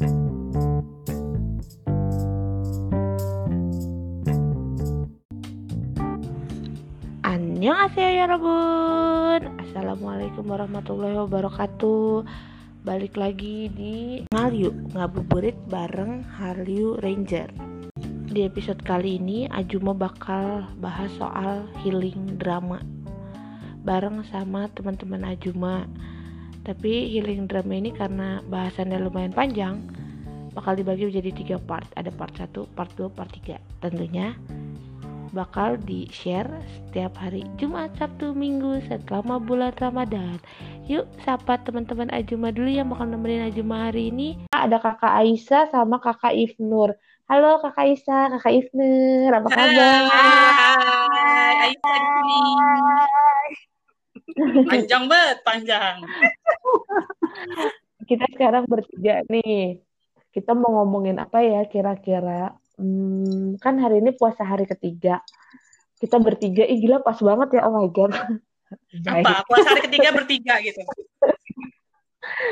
Annyeonghaseyo ya Assalamualaikum warahmatullahi wabarakatuh. Balik lagi di Ngaliu Ngabuburit bareng Hallyu Ranger. Di episode kali ini Ajuma bakal bahas soal healing drama Bareng sama teman-teman Ajuma Tapi healing drama ini karena bahasannya lumayan panjang Bakal dibagi menjadi tiga part Ada part 1, part 2, part 3 Tentunya bakal di share setiap hari Jumat, Sabtu, Minggu selama bulan Ramadan. Yuk sapa teman-teman Ajuma dulu yang bakal nemenin Ajuma hari ini. Ada kakak Aisyah sama kakak Ifnur. Halo kakak Aisyah, kakak Ifnur, apa kabar? Hai, Aisyah di sini. Panjang banget, panjang. Kita sekarang bertiga nih. Kita mau ngomongin apa ya kira-kira? Hmm, kan hari ini puasa hari ketiga. Kita bertiga, ih gila pas banget ya, oh my god. Apa? Puasa hari ketiga bertiga gitu.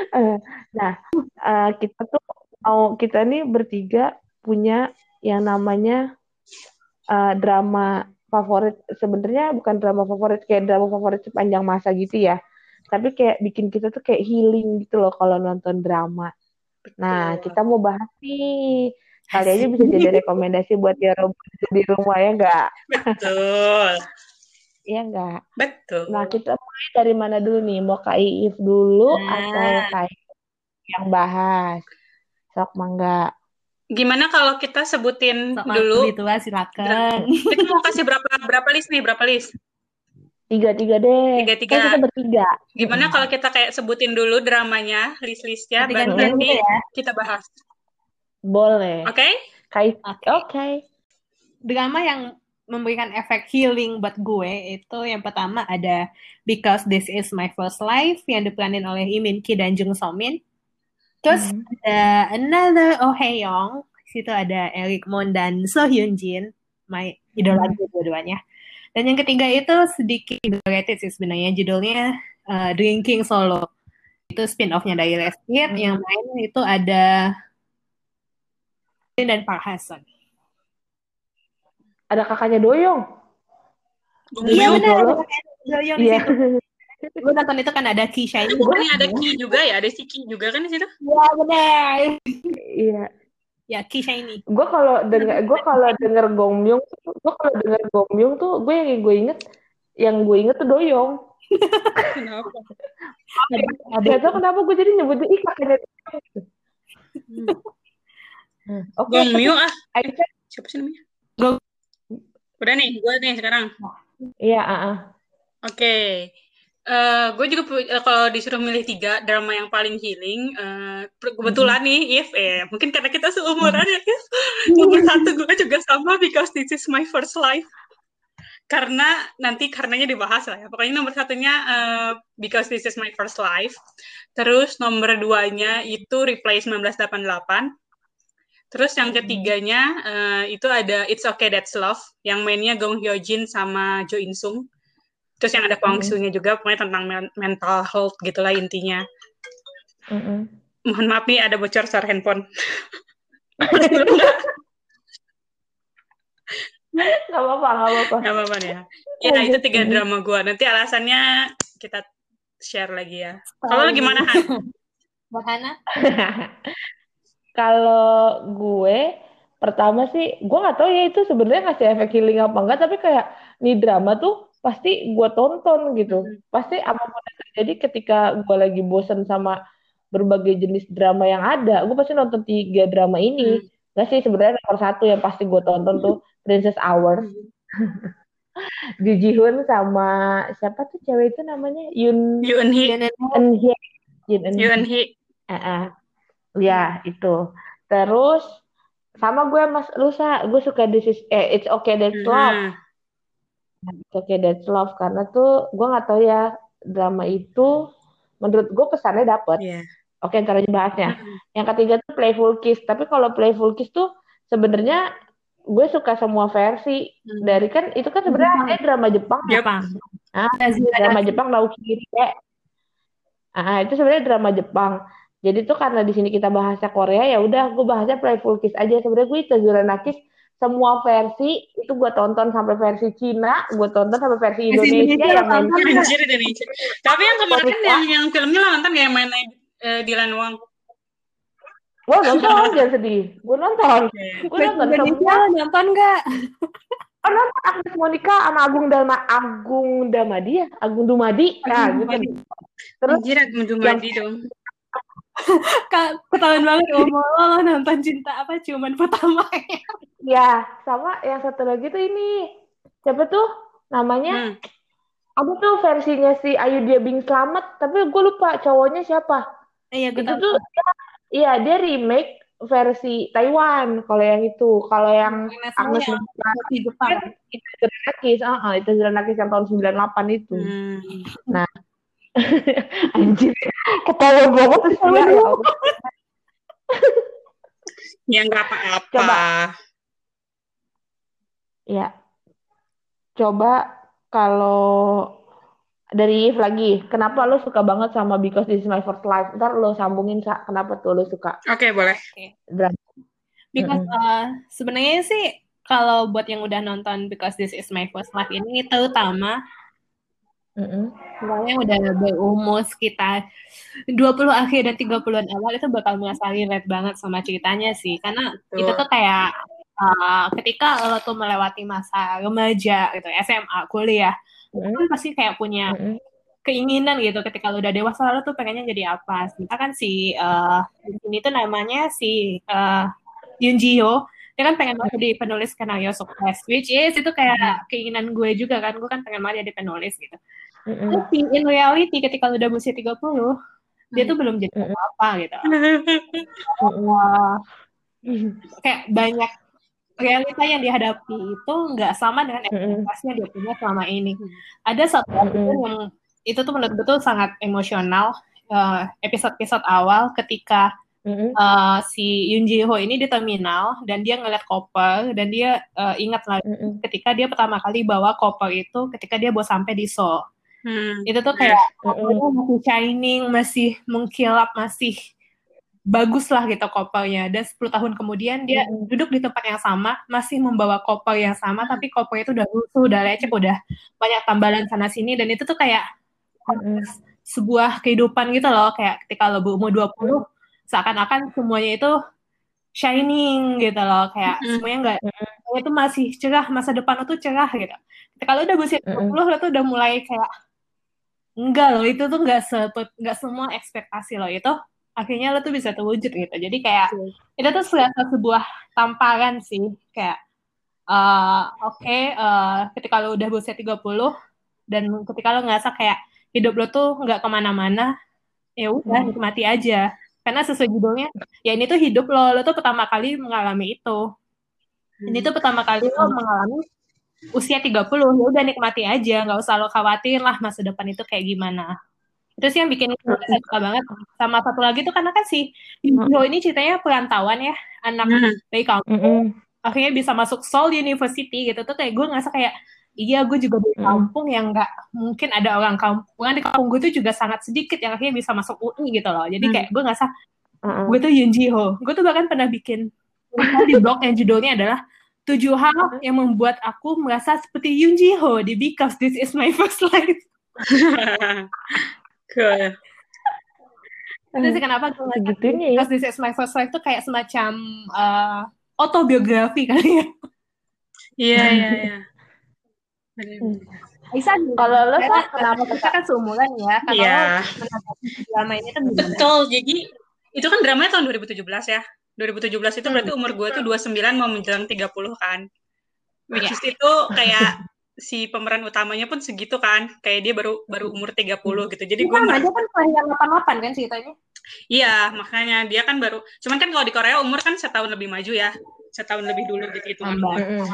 Eh, nah, uh, kita tuh mau kita nih bertiga punya yang namanya uh, drama favorit. Sebenarnya bukan drama favorit kayak drama favorit sepanjang masa gitu ya. Tapi kayak bikin kita tuh kayak healing gitu loh kalau nonton drama. Nah, kita mau bahas nih. Kali aja bisa jadi rekomendasi buat ya di rumah ya enggak betul. Iya enggak betul. Nah kita mulai dari mana dulu nih? Mau Kak Iif dulu nah. atau Kak yang bahas? Sok mangga. Gimana kalau kita sebutin sok dulu? itu lah silakan. Kita mau kasih berapa berapa list nih? Berapa list tiga tiga deh tiga tiga kan kita bertiga gimana hmm. kalau kita kayak sebutin dulu dramanya list listnya baru nanti ya. kita bahas boleh. Oke? Okay? Oke. Okay. Okay. Drama yang memberikan efek healing buat gue itu yang pertama ada Because This Is My First Life yang diperanin oleh Imin Ki dan Jung So Min. Terus mm. ada Another Oh Young. Situ ada Eric Moon dan So Hyun Jin. My idola mm. dua-duanya. Dan yang ketiga itu sedikit underrated sih sebenarnya judulnya uh, Drinking Solo. Itu spin-off-nya dari Last Year. Mm. Yang main itu ada dan Pak Hasan. Ada kakaknya Doyong. Iya benar. Doyong iya. Gue nonton itu kan ada Ki Shine. Bukan ada Ki juga ya, ada si Ki juga kan di situ? Iya benar. Iya. Ya Ki Shine. Gue kalau denger gue kalau denger Gongmyung, gue kalau denger Gongmyung tuh gue yang gue inget, yang gue inget tuh Doyong. kenapa? Gak tau kenapa gue jadi nyebutnya ih kakaknya Doyong. Hmm. Oke. Okay. Gong ah. Aisyah. Siapa sih namanya? Go. Udah nih, gue nih sekarang. Iya, uh -uh. Oke. Okay. Uh, eh, gue juga uh, kalau disuruh milih tiga drama yang paling healing, uh, kebetulan mm -hmm. nih, if eh mungkin karena kita seumuran mm -hmm. ya, nomor satu gue juga sama because this is my first life. Karena nanti karenanya dibahas lah ya. Pokoknya nomor satunya uh, because this is my first life. Terus nomor duanya itu Replay 1988. Terus yang ketiganya uh, itu ada It's Okay That's Love yang mainnya Gong Hyo Jin sama Jo In Sung. Terus yang ada Kwang Soo-nya juga pokoknya tentang mental health gitulah intinya. Mm -hmm. Mohon maaf nih ada bocor suara handphone. Gak apa-apa, gak apa-apa. Gak apa-apa ya. Ya itu tiga drama gue. Nanti alasannya kita share lagi ya. Kalau gimana Han? Mbak Hana? Kalau gue pertama sih gue nggak tahu ya itu sebenarnya ngasih efek healing apa enggak tapi kayak nih drama tuh pasti gue tonton gitu hmm. pasti apa pun yang terjadi ketika gue lagi bosen sama berbagai jenis drama yang ada gue pasti nonton tiga drama ini hmm. Gak sih sebenarnya nomor satu yang pasti gue tonton tuh Princess Hours hmm. Ji Ji Hoon sama siapa tuh cewek itu namanya Yun Yun Hee Yun Hee Yun Hee uh -uh. Ya, itu. Terus sama gue Mas Lusa, gue suka This is eh It's Okay That's Love. Hmm. It's Okay That's Love karena tuh gue nggak tahu ya drama itu menurut gue pesannya dapet. Yeah. Oke, ntar aja bahasnya. Hmm. Yang ketiga tuh Playful Kiss. Tapi kalau Playful Kiss tuh sebenarnya gue suka semua versi hmm. dari kan itu kan sebenarnya hmm. drama Jepang. Jepang. Ah, drama Jepang Naoki kayak Ah, itu sebenarnya drama Jepang. Jadi tuh karena di sini kita bahasa Korea ya udah gue bahasnya Playful Kiss aja. Sebenarnya gue Itazuranakis semua versi itu gue tonton sampai versi Cina, gue tonton sampai versi Indonesia, Indonesia yang main. Anjir Indonesia. Tapi yang kemarin yang, yang filmnya lo nonton kayak main uh, Dylan Wong. Gue nonton jangan sedih, gue nonton, gue nonton Indonesia semua. nonton nggak? Oh, nonton Agnes Monica sama Agung Dama Agung Damadi ya, Agung Dumadi, nah Agung gitu. Dumadi. Terus Anjir Mendumadi dong. Kak, ketahuan banget umur lo, lo nonton cinta apa ciuman pertama ya sama yang satu lagi tuh ini siapa tuh namanya? Hmm. Ada tuh versinya si Ayu Dia Bing Slamet, tapi gue lupa cowoknya siapa. Iya, gue Itu tahu. tuh iya dia remake versi Taiwan kalau yang itu. Kalau yang Agnes di Jepang. itu Zeranakis, ah ah, itu Zeranakis yang tahun 98 itu. Hmm. Anjir, ketawa banget Ketawa ya, ya. Allah. Ya nggak apa-apa. Coba. Ya. Coba kalau dari Yves lagi, kenapa lo suka banget sama Because This Is My First Life? Ntar lo sambungin, Sa. Kenapa tuh lo suka Oke boleh. drama? Because Mm-mm. uh, sebenarnya sih kalau buat yang udah nonton Because This Is My First Love ini terutama Mm-mm. Pokoknya udah berumur sekitar 20 akhir dan 30-an awal itu bakal merasa relate banget sama ceritanya sih. Karena Betul. itu tuh kayak uh, ketika lo tuh melewati masa remaja gitu, SMA, kuliah, lo Mm-mm. kan pasti kayak punya Mm-mm. keinginan gitu ketika lo udah dewasa lo tuh pengennya jadi apa. Kita kan si uh, ini tuh namanya si uh, Yoon Ji dia kan pengen banget jadi penulis skenario sukses which is itu kayak keinginan gue juga kan gue kan pengen banget jadi penulis gitu Mm-mm. tapi in reality ketika lu udah berusia 30 dia tuh belum jadi apa-apa gitu. Wah, kayak banyak realita yang dihadapi itu nggak sama dengan ekspektasinya dia punya selama ini ada satu episode yang itu tuh menurut gue tuh sangat emosional eh, episode-episode awal ketika Mm-mm. eh, si Yoon Ji Ho ini di terminal dan dia ngeliat koper dan dia eh, ingat lagi Mm-mm. ketika dia pertama kali bawa koper itu ketika dia baru sampai di Seoul Hmm. itu tuh kayak Mm-mm. kopernya masih shining, masih mengkilap, masih bagus lah gitu kopernya. Dan 10 tahun kemudian dia Mm-mm. duduk di tempat yang sama, masih membawa koper yang sama, tapi kopernya itu udah rusuh, udah lecek, udah banyak tambalan sana sini. Dan itu tuh kayak Mm-mm. sebuah kehidupan gitu loh, kayak ketika lo berumur 20, seakan-akan semuanya itu shining gitu loh, kayak Mm-mm. semuanya nggak, semuanya itu masih cerah, masa depan lo tuh cerah gitu. Ketika lo udah berusia 30, Mm-mm. lo tuh udah mulai kayak enggak loh itu tuh enggak sepet enggak semua ekspektasi lo itu akhirnya lo tuh bisa terwujud gitu. Jadi kayak Betul. itu tuh serasa sebuah tamparan sih. Kayak eh, oke eh, ketika lo udah berusia 30 dan ketika lo ngerasa kayak hidup lo tuh nggak ke mana-mana ya udah Hmm. nikmati aja. Karena sesuai judulnya ya ini tuh hidup lo. Lo tuh pertama kali mengalami itu. Ini tuh pertama kali lo mengalami usia 30 ya udah nikmati aja nggak usah lo khawatir lah masa depan itu kayak gimana itu sih yang bikin gue suka banget sama satu lagi tuh karena kan si Yo ini ceritanya perantauan ya anak Hmm. dari kampung Mm-mm. akhirnya bisa masuk Seoul University gitu tuh kayak gue ngerasa kayak iya gue juga dari Mm. kampung yang nggak mungkin ada orang kampungan di kampung gue tuh juga sangat sedikit yang akhirnya bisa masuk UI gitu loh jadi Hmm. kayak gue ngerasa Mm-mm. gue tuh Yoon Ji Ho gue tuh bahkan pernah bikin di blog yang judulnya adalah tujuh hal yang membuat aku merasa seperti Yoon Ji Ho di Because This Is My First Life Cool. sih kenapa gue Segitunya ya. Because This Is My First Life tuh kayak semacam eh, autobiografi kali ya Iya iya iya. Aisyah Kalau lo, Sa, kenapa kita kan seumuran ya kalau Iya. lo drama ini tuh gimana? Betul. Jadi itu kan dramanya tahun 2017 ya. 2017 itu berarti umur gue tuh 29 mau menjelang 30 kan. Which Iya. is itu kayak si pemeran utamanya pun segitu kan. Kayak dia baru baru umur 30 gitu. Jadi gue Sama aja kan kelahiran 88 kan ceritanya Iya, makanya dia kan baru. Cuman kan kalau di Korea umur kan setahun lebih maju ya, setahun lebih dulu gitu itu. Tambah. Mm-mm.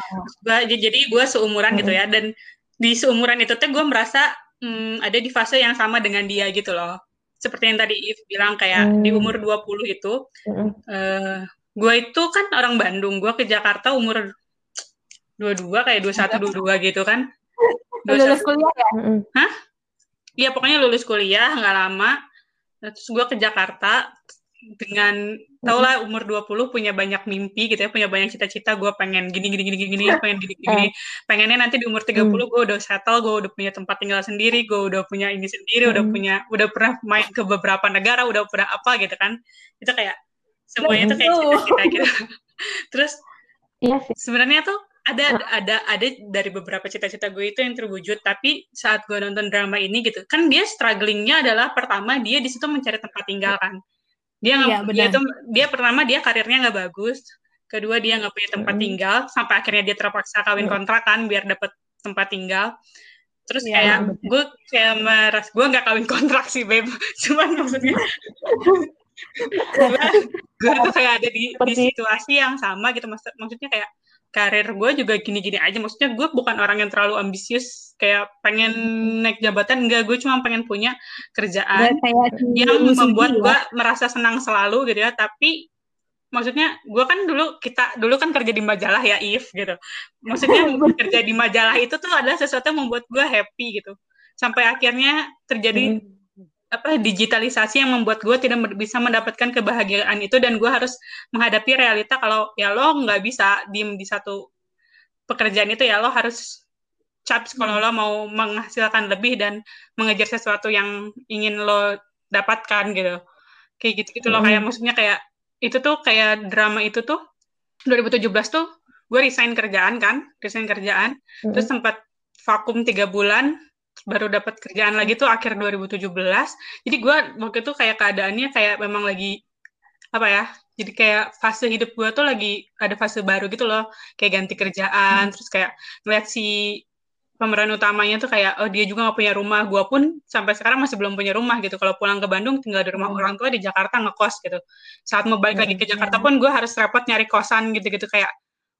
Gua, jadi gue seumuran gitu ya, dan di seumuran itu tuh gue merasa hmm, ada di fase yang sama dengan dia gitu loh. Seperti yang tadi If bilang kayak Hmm. di umur 20 itu, Mm-mm. eh gue itu kan orang Bandung, gue ke Jakarta umur 22 kayak 21 22 gitu kan. lulus kuliah ya Mm-mm. Iya pokoknya lulus kuliah nggak lama. Terus gue ke Jakarta dengan tau lah umur 20 punya banyak mimpi gitu ya, punya banyak cita-cita, gue pengen gini gini gini gini, pengen gini gini, gini. pengennya nanti di umur 30 gue udah settle, gue udah punya tempat tinggal sendiri, gue udah punya ini sendiri, udah punya udah pernah main ke beberapa negara, udah pernah apa gitu kan. Itu kayak semuanya tuh kayak cita-cita gitu. Terus Iya sebenarnya tuh ada ada ada dari beberapa cita-cita gue itu yang terwujud tapi saat gue nonton drama ini gitu kan dia strugglingnya adalah pertama dia di situ mencari tempat tinggal kan dia nggak Iya, dia tuh dia pertama dia karirnya nggak bagus kedua dia nggak punya tempat Mm. tinggal sampai akhirnya dia terpaksa kawin Mm. kontrakan biar dapat tempat tinggal terus Iya, kayak benar. gue kayak meras gue nggak kawin kontrak sih beb cuman maksudnya gue tuh kayak ada di, di situasi yang sama gitu maksud maksudnya kayak karir gue juga gini-gini aja. Maksudnya gue bukan orang yang terlalu ambisius kayak pengen naik jabatan enggak. Gue cuma pengen punya kerjaan yang membuat ya. gue merasa senang selalu gitu ya. Tapi maksudnya gue kan dulu kita dulu kan kerja di majalah ya If gitu. Maksudnya kerja di majalah itu tuh adalah sesuatu yang membuat gue happy gitu. Sampai akhirnya terjadi Mm. Apa digitalisasi yang membuat gue tidak bisa mendapatkan kebahagiaan itu dan gue harus menghadapi realita kalau ya lo nggak bisa diem di satu pekerjaan itu ya lo harus caps kalau lo mau menghasilkan lebih dan mengejar sesuatu yang ingin lo dapatkan gitu kayak gitu gitu loh Mm. kayak maksudnya kayak itu tuh kayak drama itu tuh 2017 tuh gue resign kerjaan kan resign kerjaan Mm. terus sempat vakum tiga bulan baru dapat kerjaan lagi tuh akhir 2017 jadi gue waktu itu kayak keadaannya kayak memang lagi apa ya jadi kayak fase hidup gue tuh lagi ada fase baru gitu loh kayak ganti kerjaan terus kayak ngeliat si pemeran utamanya tuh kayak oh dia juga gak punya rumah gue pun sampai sekarang masih belum punya rumah gitu kalau pulang ke Bandung tinggal di rumah Hmm. orang tua di Jakarta ngekos gitu saat mau balik lagi ke Hmm. Jakarta pun gue harus repot nyari kosan gitu-gitu kayak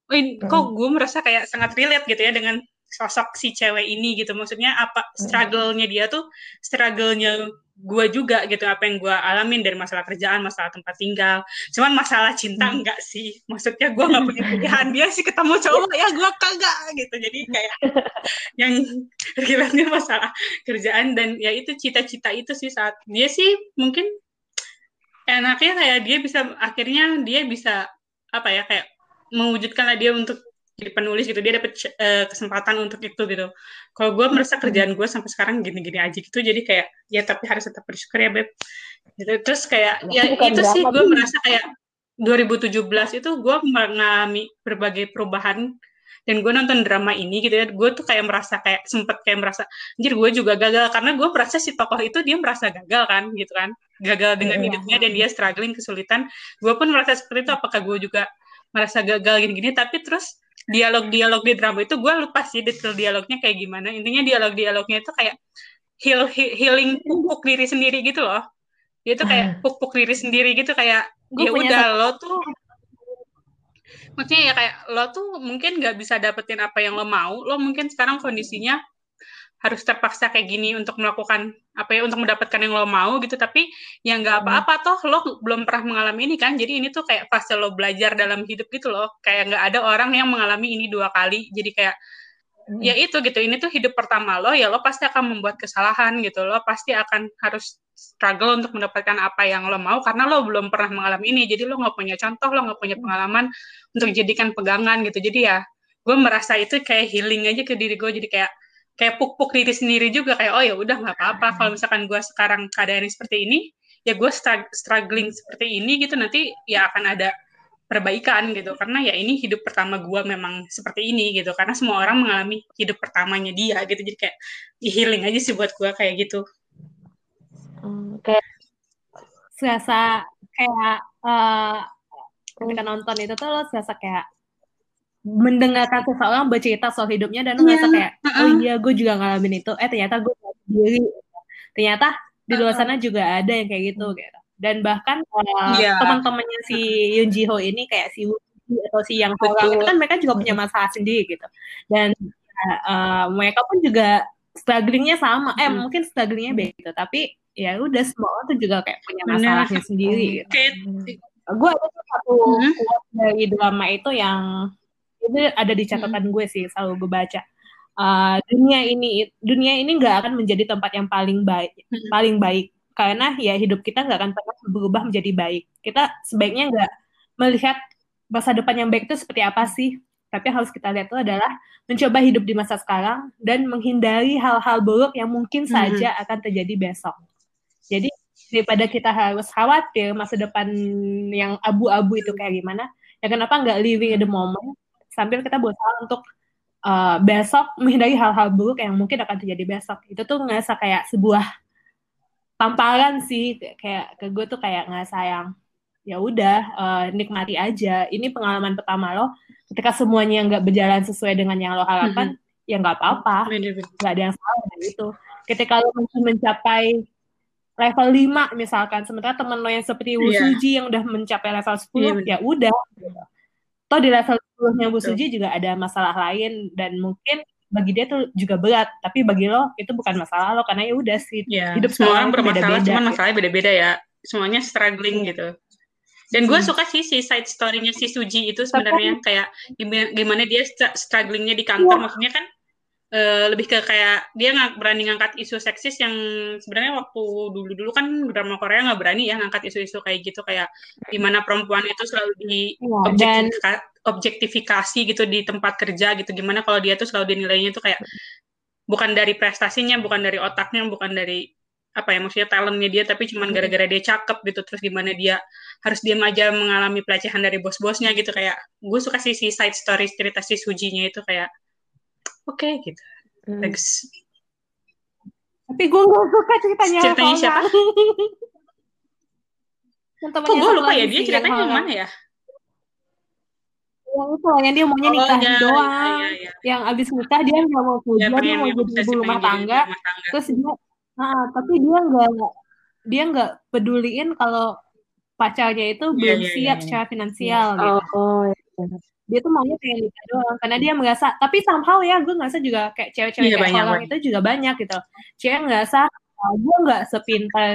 Wih, kok Hmm. gue merasa kayak sangat relate gitu ya dengan sosok si cewek ini gitu. Maksudnya apa struggle-nya dia tuh struggle-nya gue juga gitu. Apa yang gue alamin dari masalah kerjaan masalah tempat tinggal. Cuman masalah cinta Hmm. enggak sih. Maksudnya gue nggak punya pilihan dia sih ketemu cowok ya gue kagak gitu. Jadi kayak yang relate-nya masalah kerjaan dan ya itu cita-cita itu sih saat dia sih mungkin enaknya kayak dia bisa akhirnya dia bisa apa ya kayak mewujudkan lah dia untuk jadi penulis gitu dia dapat eh, kesempatan untuk itu gitu. Kalau gue merasa kerjaan gue sampai sekarang gini-gini aja gitu jadi kayak ya tapi harus tetap bersyukur ya beb. Gitu terus kayak Nah, ya itu sih gue merasa kayak 2017 itu gue mengalami berbagai perubahan dan gue nonton drama ini gitu ya gue tuh kayak merasa kayak sempet kayak merasa anjir gue juga gagal karena gue merasa si tokoh itu dia merasa gagal kan gitu kan. Gagal dengan Iya. hidupnya dan dia struggling kesulitan. Gue pun merasa seperti itu apakah gue juga merasa gagal gini-gini tapi terus dialog-dialog di drama itu gue lupa sih detail dialognya kayak gimana. Intinya dialog-dialognya itu kayak heal, he- healing pupuk diri sendiri gitu loh. Dia tuh kayak pupuk diri sendiri gitu kayak ya udah lo tuh maksudnya ya kayak lo tuh mungkin nggak bisa dapetin apa yang lo mau lo mungkin sekarang kondisinya harus terpaksa kayak gini untuk melakukan apa ya untuk mendapatkan yang lo mau gitu. Tapi ya nggak apa-apa toh lo belum pernah mengalami ini kan. Jadi ini tuh kayak fase lo belajar dalam hidup gitu loh. Kayak nggak ada orang yang mengalami ini dua kali. Jadi kayak ya itu gitu. Ini tuh hidup pertama lo ya lo pasti akan membuat kesalahan gitu. Lo pasti akan harus struggle untuk mendapatkan apa yang lo mau karena lo belum pernah mengalami ini. Jadi lo nggak punya contoh lo nggak punya pengalaman untuk jadikan pegangan gitu. Jadi ya gue merasa itu kayak healing aja ke diri gue. Jadi kayak kayak puk-puk diri sendiri juga kayak oh ya udah nggak apa-apa. Kalau misalkan gue sekarang keadaannya seperti ini ya gue struggling seperti ini gitu nanti ya akan ada perbaikan gitu. Karena ya ini hidup pertama gue memang seperti ini gitu. Karena semua orang mengalami hidup pertamanya dia gitu. Jadi kayak ya healing aja sih buat gue kayak gitu. Hmm, kayak serasa kayak eh, ketika nonton itu tuh lo serasa kayak mendengarkan seseorang bercerita soal hidupnya dan lo Iya, ngerasa kayak oh iya gue juga ngalamin itu. Eh ternyata gue sendiri. Ternyata di luar sana juga ada yang kayak gitu gitu. Dan bahkan eh, Iya. teman-temannya si Yoon Ji Ho ini kayak si Woo atau si yang orang itu kan mereka juga punya masalah sendiri gitu. Dan eh, mereka pun juga strugglingnya sama. Eh Hmm. mungkin strugglingnya beda gitu. Tapi ya udah semua orang tuh juga kayak punya Bener. masalahnya sendiri gitu. kayak gue ada tuh satu Hmm. dari drama itu yang itu ada di catatan gue sih selalu gue baca Uh, dunia ini dunia ini nggak akan menjadi tempat yang paling baik Hmm. paling baik karena ya hidup kita nggak akan pernah berubah menjadi baik. Kita sebaiknya nggak melihat masa depan yang baik itu seperti apa sih, tapi harus kita lihat itu adalah mencoba hidup di masa sekarang dan menghindari hal-hal buruk yang mungkin saja mm -hmm. akan terjadi besok. Jadi daripada kita harus khawatir masa depan yang abu-abu itu kayak gimana, ya kenapa nggak living in the moment sambil kita berusaha untuk uh, besok menghindari hal-hal buruk yang mungkin akan terjadi besok. Itu tuh ngerasa kayak sebuah tamparan sih kayak ke gue tuh kayak nggak sayang ya udah uh, nikmati aja. Ini pengalaman pertama lo. Ketika semuanya nggak berjalan sesuai dengan yang lo harapkan mm -hmm. ya nggak apa-apa. Nggak ada yang salah dengan itu. Ketika lo mencapai level 5 misalkan sementara temen lo yang seperti Wu yeah. Suji yang udah mencapai level 10 yeah, ya udah toh di level 10 nya Wu Suji juga ada masalah lain dan mungkin bagi dia tuh juga berat tapi bagi lo itu bukan masalah lo karena ya udah sih yeah. hidup semua orang bermasalah beda -beda, cuman gitu. masalahnya beda-beda ya semuanya struggling yeah. gitu dan gue hmm. suka sih si side story-nya si Suji itu sebenarnya kayak gimana dia strugglingnya di kantor, yeah. maksudnya kan uh, lebih ke kayak dia nggak berani ngangkat isu seksis yang sebenarnya waktu dulu-dulu kan drama Korea nggak berani ya ngangkat isu-isu kayak gitu kayak gimana perempuan itu selalu di yeah, objektifika, dan... objektifikasi gitu di tempat kerja gitu. Gimana kalau dia tuh selalu dinilainya tuh kayak bukan dari prestasinya bukan dari otaknya bukan dari apa ya maksudnya talentnya dia tapi cuman hmm. gara-gara dia cakep gitu. Terus gimana dia harus diam aja mengalami pelecehan dari bos-bosnya gitu. Kayak gue suka sih si side story cerita si Sujinya itu kayak oke okay, gitu. Hmm. bagus. Tapi gue gak suka ceritanya ceritanya siapa? Kok gue lupa ya? dia ceritanya yang mana ya? Yang itu yang dia maunya nikah oh, doang. ya, ya, ya. yang abis nikah dia nggak mau kerja ya, dia mau jadi ibu rumah tangga terus dia Nah, tapi dia nggak dia nggak peduliin kalau pacarnya itu yeah, belum siap secara finansial yeah. gitu. Oh, Dia tuh maunya pengen nikah doang karena dia merasa tapi somehow ya gue ngerasa juga kayak cewek-cewek yeah, kayak orang itu juga banyak gitu. Cewek ngerasa oh, gue nggak sepintar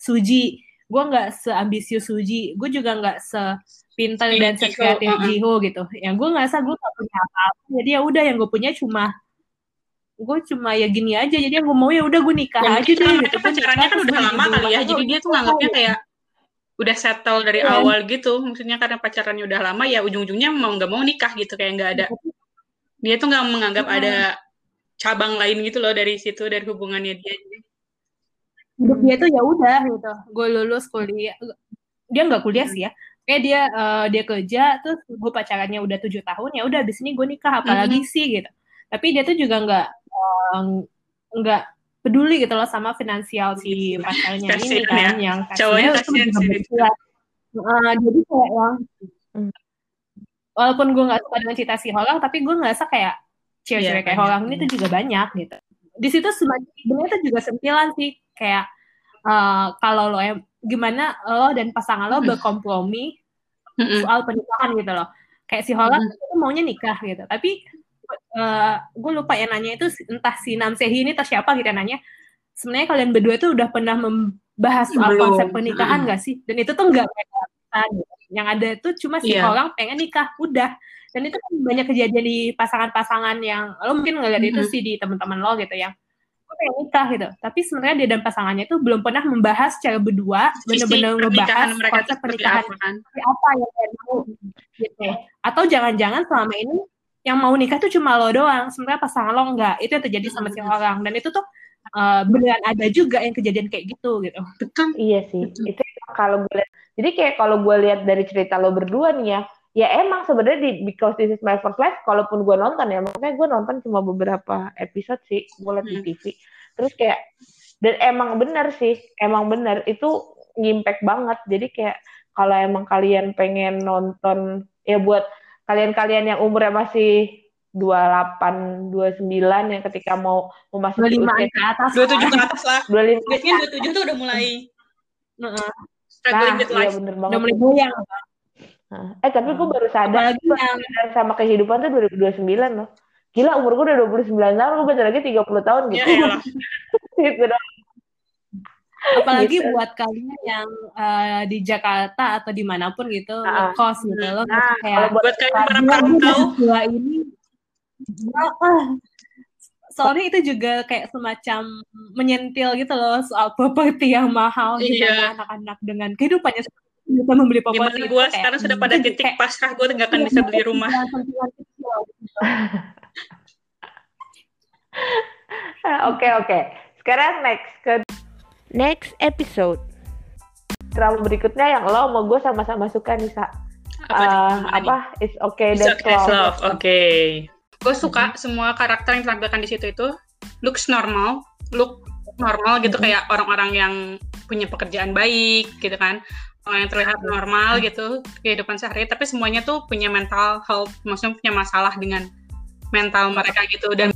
Suji, gue nggak seambisius Suji, gue juga nggak sepintar dan sekreatif uh -huh. Jiho gitu. Yang gue ngerasa gue gak punya apa-apa, jadi ya udah yang gue punya cuma gue cuma ya gini aja jadi gue mau ya udah gue nikah ya, aja deh gitu pacarannya kan udah lama kali ya jadi dia tuh nganggapnya kayak udah settle dari yeah. awal gitu maksudnya karena pacarannya udah lama ya ujung-ujungnya mau nggak mau nikah gitu kayak nggak ada dia tuh nggak menganggap hmm. ada cabang lain gitu loh dari situ dari hubungannya dia hidup dia tuh ya udah gitu gue lulus kuliah dia nggak kuliah sih ya kayak dia uh, dia kerja terus gue pacarannya udah tujuh tahun ya udah abis ini gue nikah apalagi mm -hmm. sih gitu tapi dia tuh juga nggak nggak peduli gitu loh sama finansial si pacarnya ini kan ya. yang cowoknya kasihan sih. uh, jadi kayak yang hmm. walaupun gue nggak suka dengan cerita si Holang tapi gue ngerasa kayak cewek-cewek yeah, kayak Holang ini tuh juga banyak gitu. Di situ sebenarnya tuh juga sentilan sih kayak uh, kalau lo yang gimana lo dan pasangan lo berkompromi soal pernikahan gitu loh. Kayak si Holang itu maunya nikah gitu. Tapi uh, eh, gue lupa ya nanya itu entah si Namsehi ini atau siapa gitu nanya. Sebenarnya kalian berdua itu udah pernah membahas soal Belum. konsep pernikahan gak sih? Dan itu tuh nggak yang ada tuh cuma si yeah. orang pengen nikah udah. Dan itu kan banyak kejadian di pasangan-pasangan yang lo mungkin ngeliat mm -hmm. itu sih di teman-teman lo gitu yang pengen nikah gitu. Tapi sebenarnya dia dan pasangannya itu belum pernah membahas secara berdua benar-benar ngebahas konsep pernikahan apa, apa yang kayak mau gitu. Atau jangan-jangan selama ini yang mau nikah tuh cuma lo doang. Sebenarnya pasangan lo enggak. Itu yang terjadi sama si orang. Dan itu tuh uh, beneran ada juga yang kejadian kayak gitu gitu. Betul. Iya sih. Betul. itu kalau gue lihat jadi kayak kalau gue lihat dari cerita lo berdua nih ya ya emang sebenarnya di Because This Is My First Life kalaupun gue nonton ya makanya gue nonton cuma beberapa episode sih gue liat di hmm. TV terus kayak dan emang bener sih emang bener. Itu ngimpact banget. Jadi kayak kalau emang kalian pengen nonton ya buat kalian-kalian yang umurnya masih 28, 29 yang ketika mau memasuki 25 usia ke atas 27 ke atas lah 25 biasanya 27 tuh udah mulai uh, struggling nah, Iya bener banget. Udah mulai goyang. Nah, eh tapi gue baru sadar yang... sama kehidupan tuh 2029 loh. Gila umur gue udah 29 tahun, gue bentar lagi 30 tahun gitu. Ya, gitu dong apalagi gitu. buat kalian yang uh, di Jakarta atau di mana pun gitu nah, kos gitu loh nah, kayak buat kalian para perantau dua ini soalnya itu juga kayak semacam menyentil gitu loh soal properti yang mahal gitu Iya. anak-anak dengan kehidupannya bisa membeli properti Gimana gue kayak- sekarang sudah pada titik kayak- pasrah gue nggak akan bisa beli rumah. gitu. Oke oke. Sekarang next ke next episode. Drama berikutnya yang lo mau gue sama-sama suka nih sa. Apa? Eh, nih? apa? It's okay It's that's okay, love. love. Oke. Gue suka semua karakter yang ditampilkan di situ itu looks normal, look normal gitu Mhm. kayak orang-orang yang punya pekerjaan baik gitu kan. Orang yang terlihat normal gitu kehidupan sehari, tapi semuanya tuh punya mental health, maksudnya punya masalah dengan mental mereka gitu dan